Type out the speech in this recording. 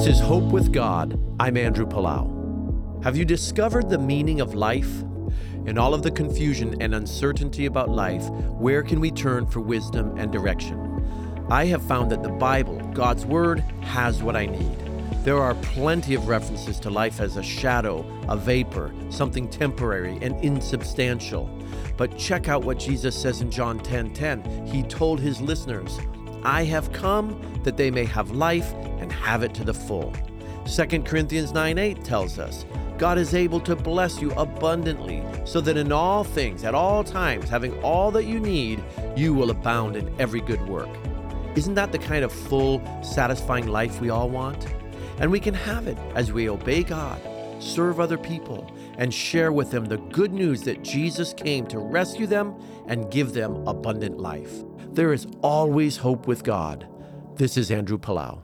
This is Hope with God. I'm Andrew Palau. Have you discovered the meaning of life? In all of the confusion and uncertainty about life, where can we turn for wisdom and direction? I have found that the Bible, God's Word, has what I need. There are plenty of references to life as a shadow, a vapor, something temporary and insubstantial. But check out what Jesus says in John 10:10. 10, 10. He told his listeners, "I have come that they may have life and have it to the full." 2 Corinthians 9:8 tells us, God is able to bless you abundantly, so that in all things, at all times, having all that you need, you will abound in every good work. Isn't that the kind of full, satisfying life we all want? And we can have it as we obey God, serve other people, and share with them the good news that Jesus came to rescue them and give them abundant life. There is always hope with God. This is Andrew Palau.